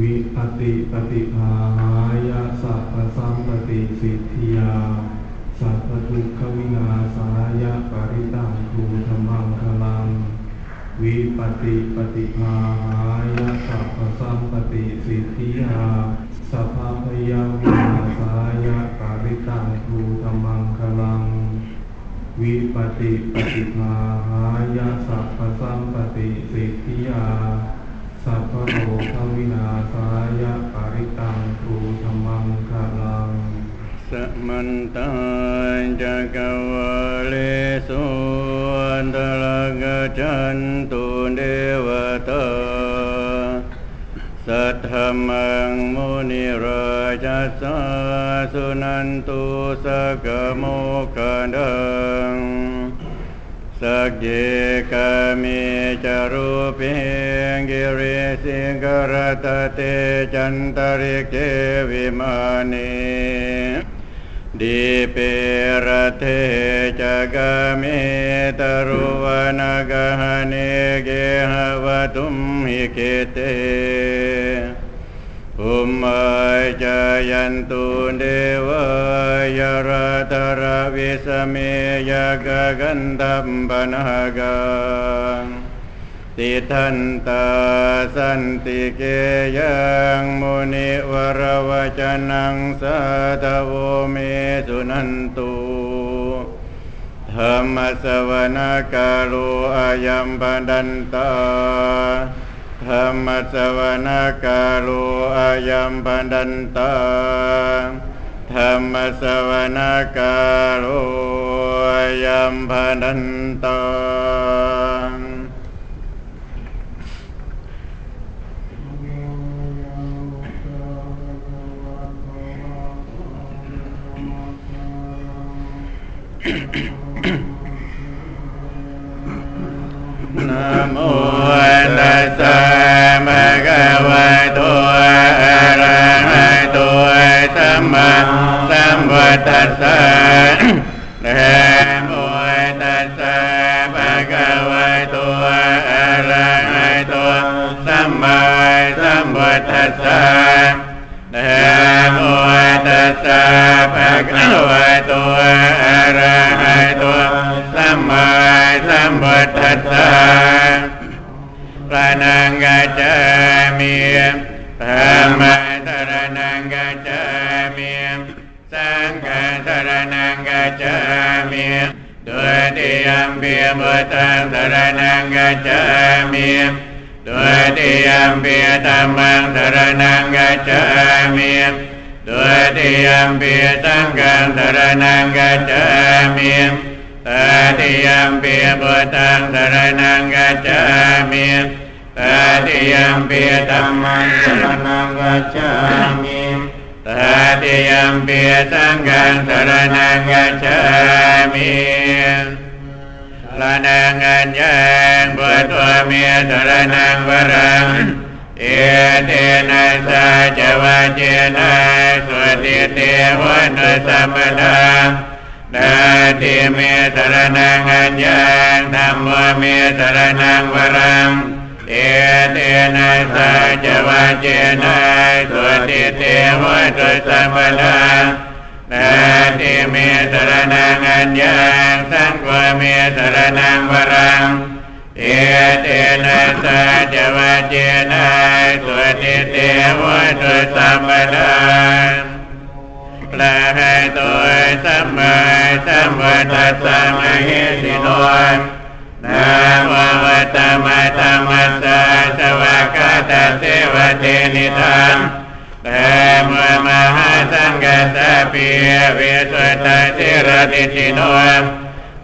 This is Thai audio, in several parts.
วิปติปฏิภายะสัพพสัมปติสิทธิยา สัพพทุกขวินาสายะปริตังคูธรรมังคลัง วิปติปฏิภายะสัพพสัมปติสิทธิยา สัพพพยาวินาสายะปริตังคูธรรมังคลัง วิปติปฏิภาหายะสัพพสัมปติสิทธิยา สัพพโลกวินาสายะปริตังทูธรรมังคาลังสมันตัญจักวาเลสุอันตรกจันตุเดวตาสัทธมังมุนิราชสาสุนันตุสกโมกดังสั กเยกามิจารุเพิงกิริสิงกรตเตจันตริเกวิมานีดิเปรเทจกามิตรุวนกหเนเกหวตุมหิเกเตภุมมาจา ยันตุเดวายราตระวิสเมยกกันตัมปนากังติทันตาสันติเกยังมุนิวรวจนังสัตโวเมสุนันตุธรรมสวนกาโลอายัมปดันตา ธรรมสวนกาโลอายัมปดันตาธรรมสวนกาโลอายัมปดันตานะโม ตัสสะนะโมตัสสะภะคะวะโตอะระหะโตสัมมาสัมพุทธัสสะ รนังกัจจามิตติยัมปิธัมมังสรนังกัจจามิตติยัมปิสังฆังสรนังกัจจามิละนังอัญญังพุทธเมียสรนังวรังเอเตนะสาจวะเจนะสวติเตวันตุสัมปทา นาติเมสระนังอัญญังธรรมเมสระนังวรังเอเตนะสาจวะเจนะสวติเตวันตุสัมปทานาติเมสระนังอัญญังสังฆเมสระนังวรังเอเตนะสาจวะเจนะสวติเตวัตุสัมปทา พระให้ตัวสัมมาสัมพุทธัสสะมเหสิโนนะโมวัตตมะธรรมัสสะสวากาตเสวะเทนิทังนะโมมหาสังฆัสสะปิเวสุทธาสิรติชิโน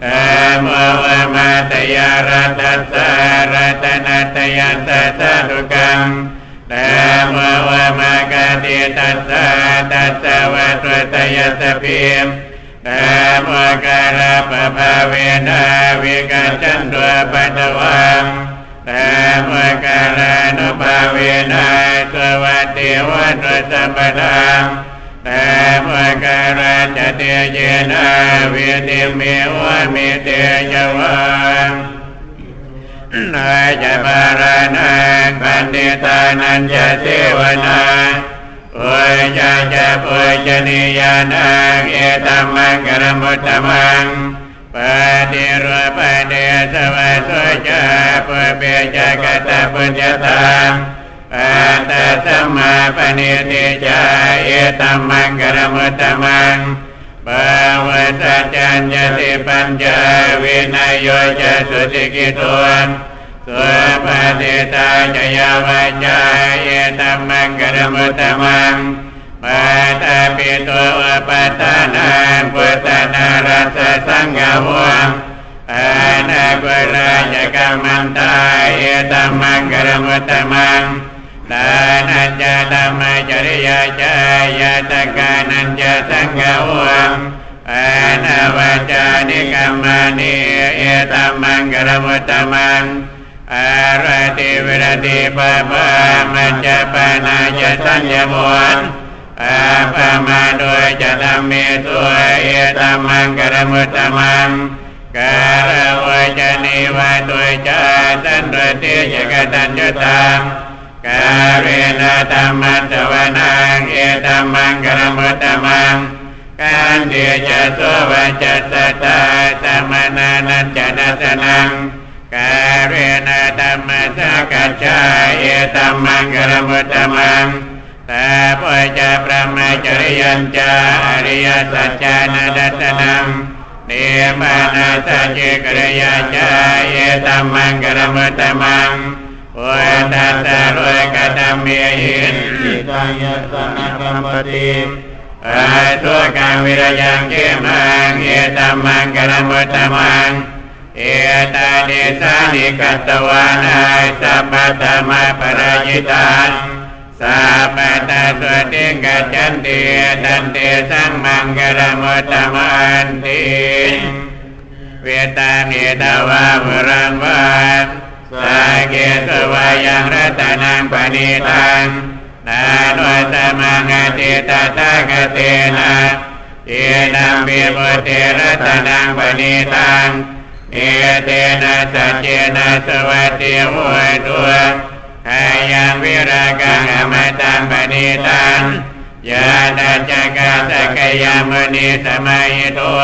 นะโมวมาตยารัตสารตน พิมนะโมการะปะภาเวนะวิกัจจันตัวปัตตวังนะโมการะนุภาเวนะสวัสดิวัตรสัมปทานะโมการะจเตเยนะวิติเมวะมิเตยวะนายจะปารานังปันติตานันจะเทวนา ปุญญาจะปุญญนิยานังเอตัมมังกรมุตตมังปฏิรูปเดสวัสสุจาปุเปจะกตปุญญาตังปัตตสัมาปณิติจาเอตัมมังกรมุตตมังปวสัจจัญญติปัญญาวินัยโยจะสุติกิตวน สุปฏิตาจยาวัจาเยตัมมังกรมุตตมังปัตตปิตัวปัตตานังพุทธนารัสสังฆวังอานากุราชกรรมันตาเยตัมมังกรมุตตมังดานัญจธรรมจริยาจายาตกานัญจสังฆวังอานาวจานิกรรมานิเอตัมมังกรมุตตมัง อารติวิรติปะปะมัจจปนาจะสัญญมวนอาปะมาโดยจะทำเมตัวเอตัมังกรมุตตมังการวจนิวาตุจาสันรติจกตัญญตังกาเรนะธรรมะตวนังเอตัมังกรมุตตมังกันเดียจะโสวัจจะต สัจจานัสนังเนมานาสัจเจกริยาจาเอตัมมังกรมุตตมังโอ้ยตัสสะรวยกตมเมียหินจิตายสนะกัมปติอาทุกังวิรยังเกมังเอตัมมังกรมุตตมังเอตาเดสานิกัตตวานัยสัพพะธรรมะปรายิตันสัพพะตาสว จจันติตันติสังมังกรมุตตมันติเวตานิตาวาภรังวานสาเกสวายังรัตนังปณิตังนาโนสมังอติตาตากเตนะเอนัมปิมุติรัตนังปณิตังเอเตนะสัจเจนะสวัสดิหัวตัวขายังวิรากังอมตังปณิตัง ยาตาจักาสกยามณีสมัยตัว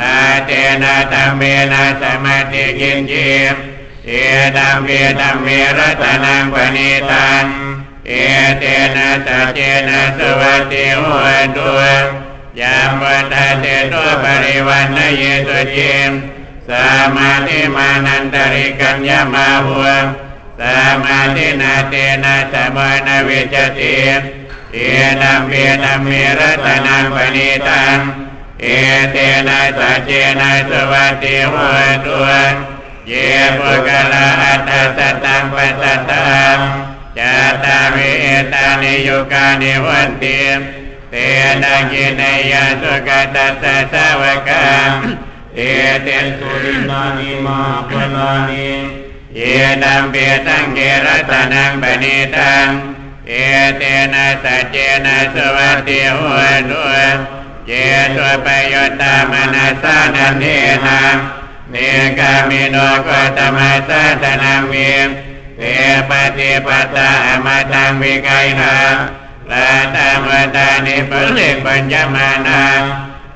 นาเตนะตัมเมนะสมาธิกินจิมเอตัมเวตัมเวรัตนังปณิตังเอเตนะสัจเจนะสวัสดิหัวตัวยามวัฏเตตัวปริวันนเยตุจิมสมาธิมานันตริกัญญามาหัวสมาธินาเตนะสมานเวจติ เอตัมเวตัมเวรัตนังปณิตัง เอเตนะสัจเจนะสวัสดิหัวตัวเยปุกลาอัตตสตังปัสสตังจาตาวิเอตานิยุกานิวันติเตนะกินยาสุกตัสสะสาวกังเอเตสุสุรินานิมาปลานิเยนัมเปตังเกรัตนังปณิตัง เอเตนะสัจเจนะสวัสดิหัวตัวเยตัวปโยตามนัสสานันเทนังเนกามิโนกตมัสสะตนังวิมเตปฏิปตาอมตังวิไกนาลาตามตานิปุริปัญญมานัง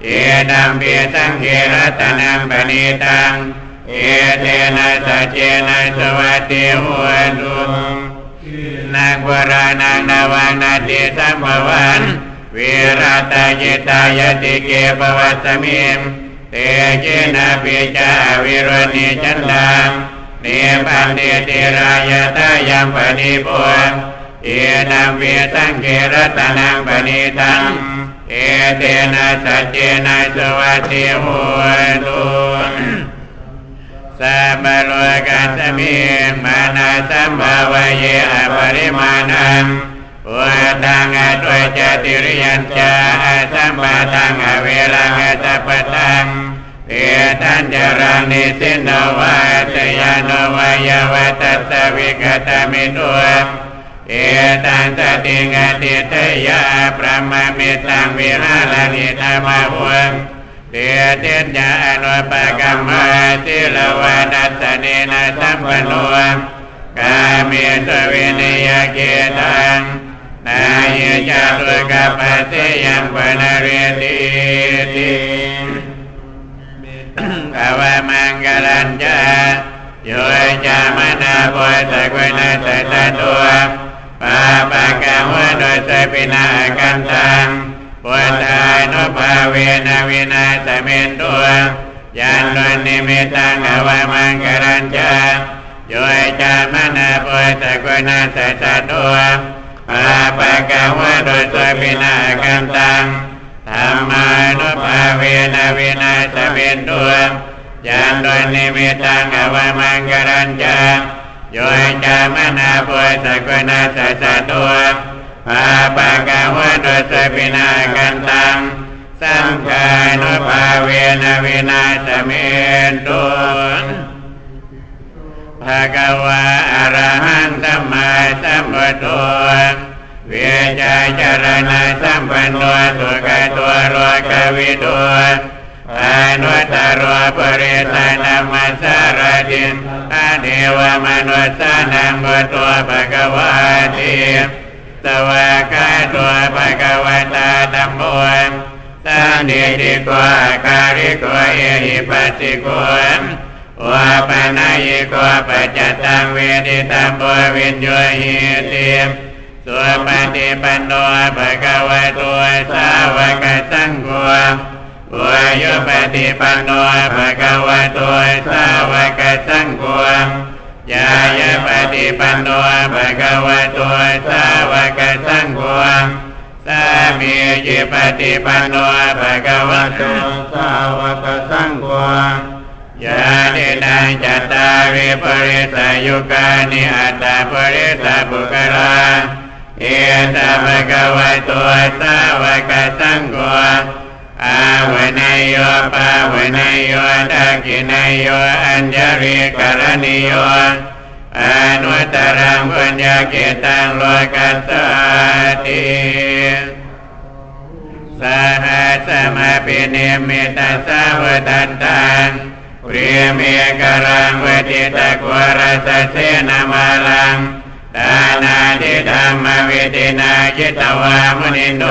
เอตัมเปียสังเกรตนังปณิตังเอเตนะสัจเจนะสวัสดิหัวตุ นักวรานังนาวังนาติสัมภวันวิรัตจิตายติเกปวัสมิมเตเจนะปิจาวิรณิจันดังเนปันเดติรายตายังปณิปุนเอนัมเวสังเกรตนังปณิตังเอเตนะสัจเจนะสวัสดิหุตุ สัพพโลกัสมิมานาสัมภาวเยอปริมาณังวัตังอตวยจติริยัญจาสัมปตังอเวรังอสัพพตังเอตัญจรังนิสินวาตยานวายวัตสวิกตมิตัวเอตังสติงอติเตยาพระมามิตังวิหารณิธรรมะวง เตตีเตญาอนุปกรรมสิลวานัสเนนะสัมปโนกาเมสวินิยเกตังนายจารุกปัสสิยังปนเรติติภาวะมังกลัญจาโยจามนาโพสกุณาตตะตัวปาปะกะวะโดยสปินากันตังพุทธานุภาเวนะวินาสเมนตัวยันตุนิมิตังอวะมังกลัญจาโยจามนาโพสกุณาตตะตัวปาปะกะวะโดยสปินากันตังธรรมานุภาเวนะวินาสเมนตัวยันตุนิมิตังอวะมังกลัญจาโยจามนาโพสกุณาตตะตัวปาปะกะวะโดยสปินากันตัง สังฆานุภาเวนะวินาสเมนตุภะคะวะอะระหังสัมมาสัมพุทโธเวชาจารณะสัมปันโนสุขตัวโรกวิโตอนุตตรวปริตานามัสารตินอเดวมนุสานังบุตัวภะคะวะติสวากาตัวภะคะวะตาธัมโมสั นนิติโกอาการิโกเอหิปัสสิโกวาปนายโกปัจจตังเวทิตัมโพวิญโยหิติสุปฏิปันโนภะคะวะโตสาวกสังโฆวายุปฏิปันโนภะคะวะโตสาวกสังโฆยายปฏิปันโนภะคะวะโตสาวกสังโฆสา มีจิปฏิปันโนภะคะวะโตสาวกสังโฆยานิดังจัตตาริปริสายุกานิอัตตาปริสาบุคลาเอตภะคะวะโตสาวกสังโฆอาวเนยโยปาวเนยโยทักขินยโยอัญญริกรณิโยอนุตตรังปัญญาเกตังโลกัสสาติ สหัสมาปิเนมิตาสาวตันตังเปรียเมกรังวติตะกวรสเสนามาลังดานาทิธรรมวิตินาจิตวามุนินโด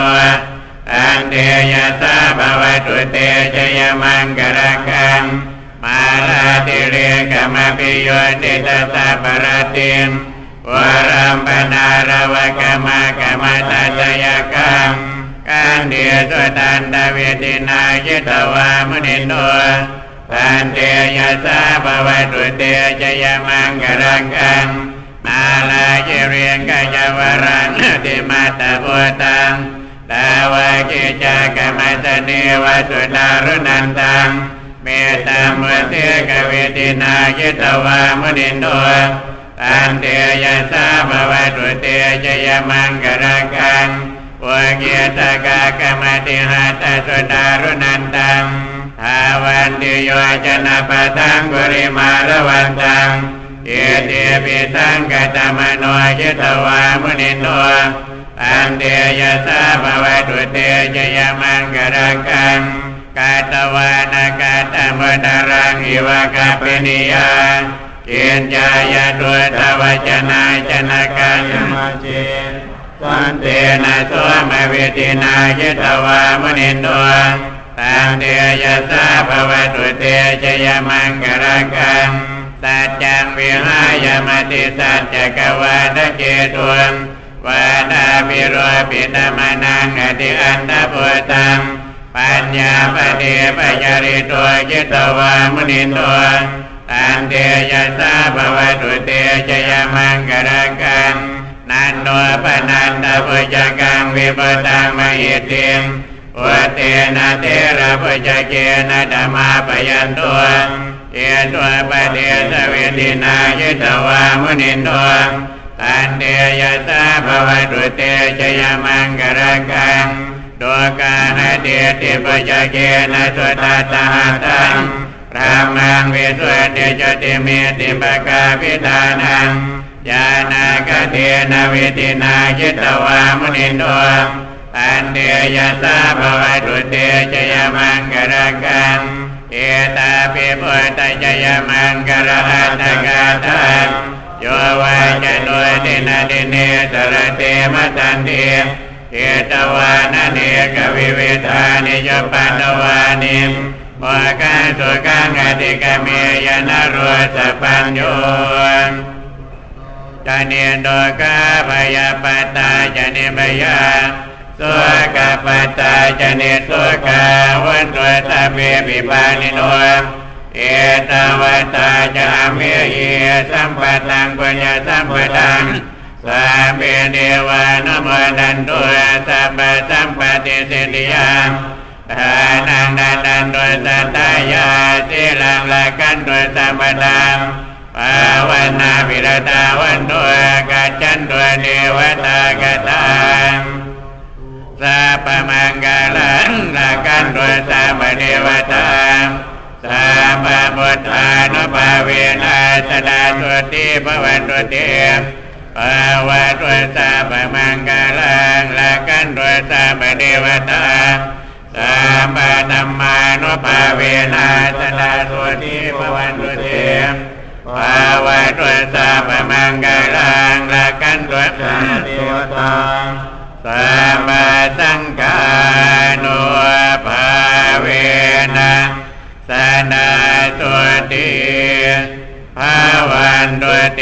อันเตยสาภวตุเตชยมังกรังกังมาลาติเรกมปิโยติตาสาปรติมวรัมปนารวกมากมตัจยกังกัน เดียสุตันตเวตินาจิตวามุนินโดปันเตยะสาภวตุเตชยมังกรังกังมาลาเจเรียงกายวรังติมาตาพุตังตาวากิจากรรมัสเนวสุดารุนันตังเมตตามุเตกเวตินายิตวามุนินโดตันเตยะสาภวตุเตจยมังกรังกัง วเกียตกากรรมติหาตสุดารุนันตังทาวันติโยจนะปะทังกุริมาลวันตังเอเตปิสังกตมโนยิตวามุนินโดอันเดียสาภวตุเตจยมังกรังกังกาตวานากาตมดารังอิวะกาปินิยาเกียนจายตุทวจนาจนากังมาเจ สันเตนะโสมเวตินายิตวามุนินโดตังเดียสาภวตุเตจยมังกรังกังสัจจังวิหายมติสัจจกวาทเจตุงวาดาปิโรปิตมนังอติอันตพุตังปัญญาปเดปยาริตัวจิตวามุนินตัวตันเตยะสาภวตุเตชยมังกรังกัง นันโนปนันตพุจกังวิปตังมหิติมวเตนะเทระพุจเกนะธรรมาปยันตัวเอตัวปเดสเวตินายิตวามุนินตัวตันเดยะสาภวตุเตชยมังกรังกังโดกาณเดติปจเกนะสุตตาตังพระมังวิสุทธิจติเมติปกาพิธานัง ญาณากเทนวิตินาจิตวามุนินโตอันเดียยตาภวตุเตจยมังกรกังเอตาปิพุทธจยมังกรหัตกาตันโยวาจโนตินาติเนสรเตมตันเดียเกตวานาเนกวิเวธานิจปันวานิมวกันสุกังอติกเมยนรุสปัญโย จเนียนโดกาพยาปตาจเนบยาสุกาปตาจเนสุกาวันตุตาเมปิปานิโนเอตาวตาจาเมเยสัมปตังปัญญาสัมปตังสาเปเดวานโมดันตุสัพพสัมปติสิทธิยังทานังดันดันตุสัตตายาสิลังละกันตุสัมปตัง ภาวนาปิรตาวันตัวกัจจันตัวเดวตากตังสัพมังกาลังละกันตัวสัพพเดวตาสัพพพุทธานุภาเวนัสดาสุติภวันตุเตภาวะตัวสัพมังกาลังละกันตัวสัพพเดวตาสัพพธรรมานุภาเวนัสดาสุติภวันตุเต ภาวะตัวสาพมังกลังละกันตัวสาเทวตาสัมมาสังกานุภาเวนะสนาตัวเตภาวันตัวเต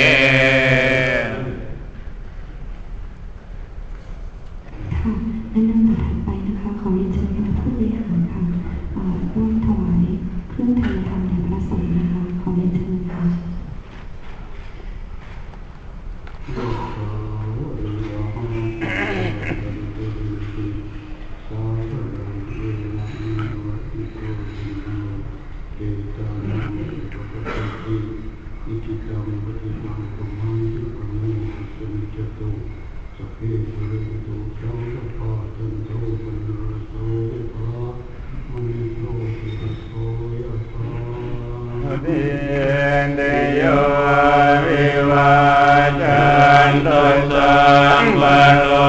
นตุสัมปะโล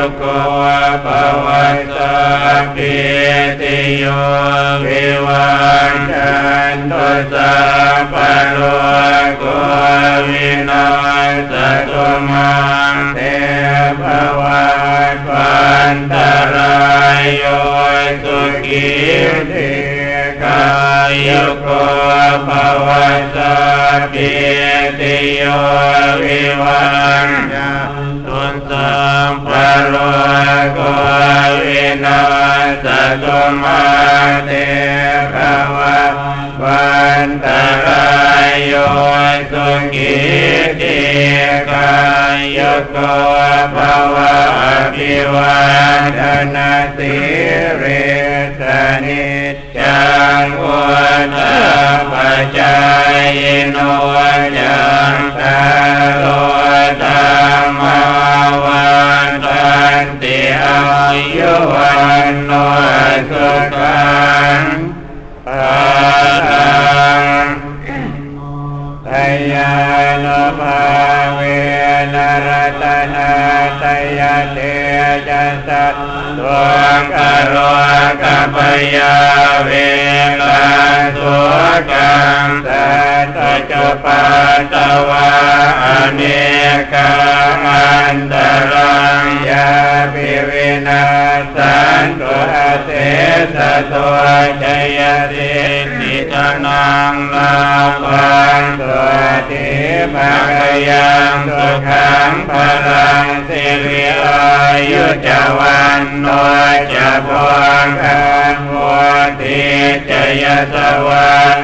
โยโกภวัตตาปิติโยวิวาจันตุสัมปะโลกวินาสตุมาเตภวัตวันตรายโยสุขิติกายโยโกภวัต ตุมาเตภวัตวันตรายโยสุขิติกายโยโกภวะอภิวันธนาสิเรสนิจังวุฒาปจายโนจังตาโลธรรมวันตันติ อายุวันโนสุขังปาตังทยานุภาเวนรตนาตยเตจัสสะตวงกโรกัปยาเวลาสุกังสัตจปัตตวาอเนกาอันตรังยาปิวินาสันตุอาเสสตัวจยติ ตนังลาภังสุติภะกยังสุขังพลังสิริอายุจวันโนจะพวงคันวัติจยสวัส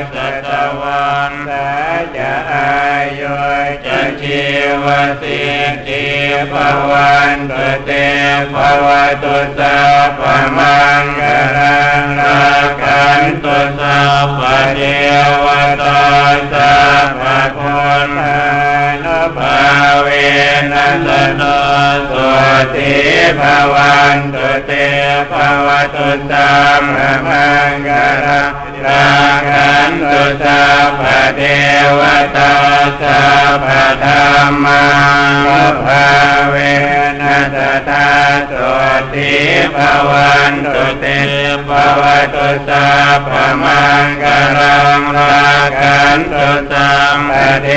สวันสาจะอายุ วสิทิภวันตุเตภวตุสัพมังกรังรักันตุสัพเทวตาสัพพพุทธานุภาเวนัสโนสุติภวันตุเตภวตุสัมมามังคารัง ขันตุสัพเทวตาสัพธรรมังภาเวนัสตาโสติภวันตุเตภวตุสัพมังคารังรักขันตุสัมพเท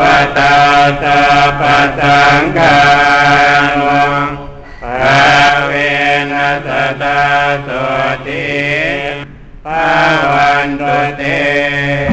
วตาสัพสังฆานุภาเวนัสตาโสติ alabándote.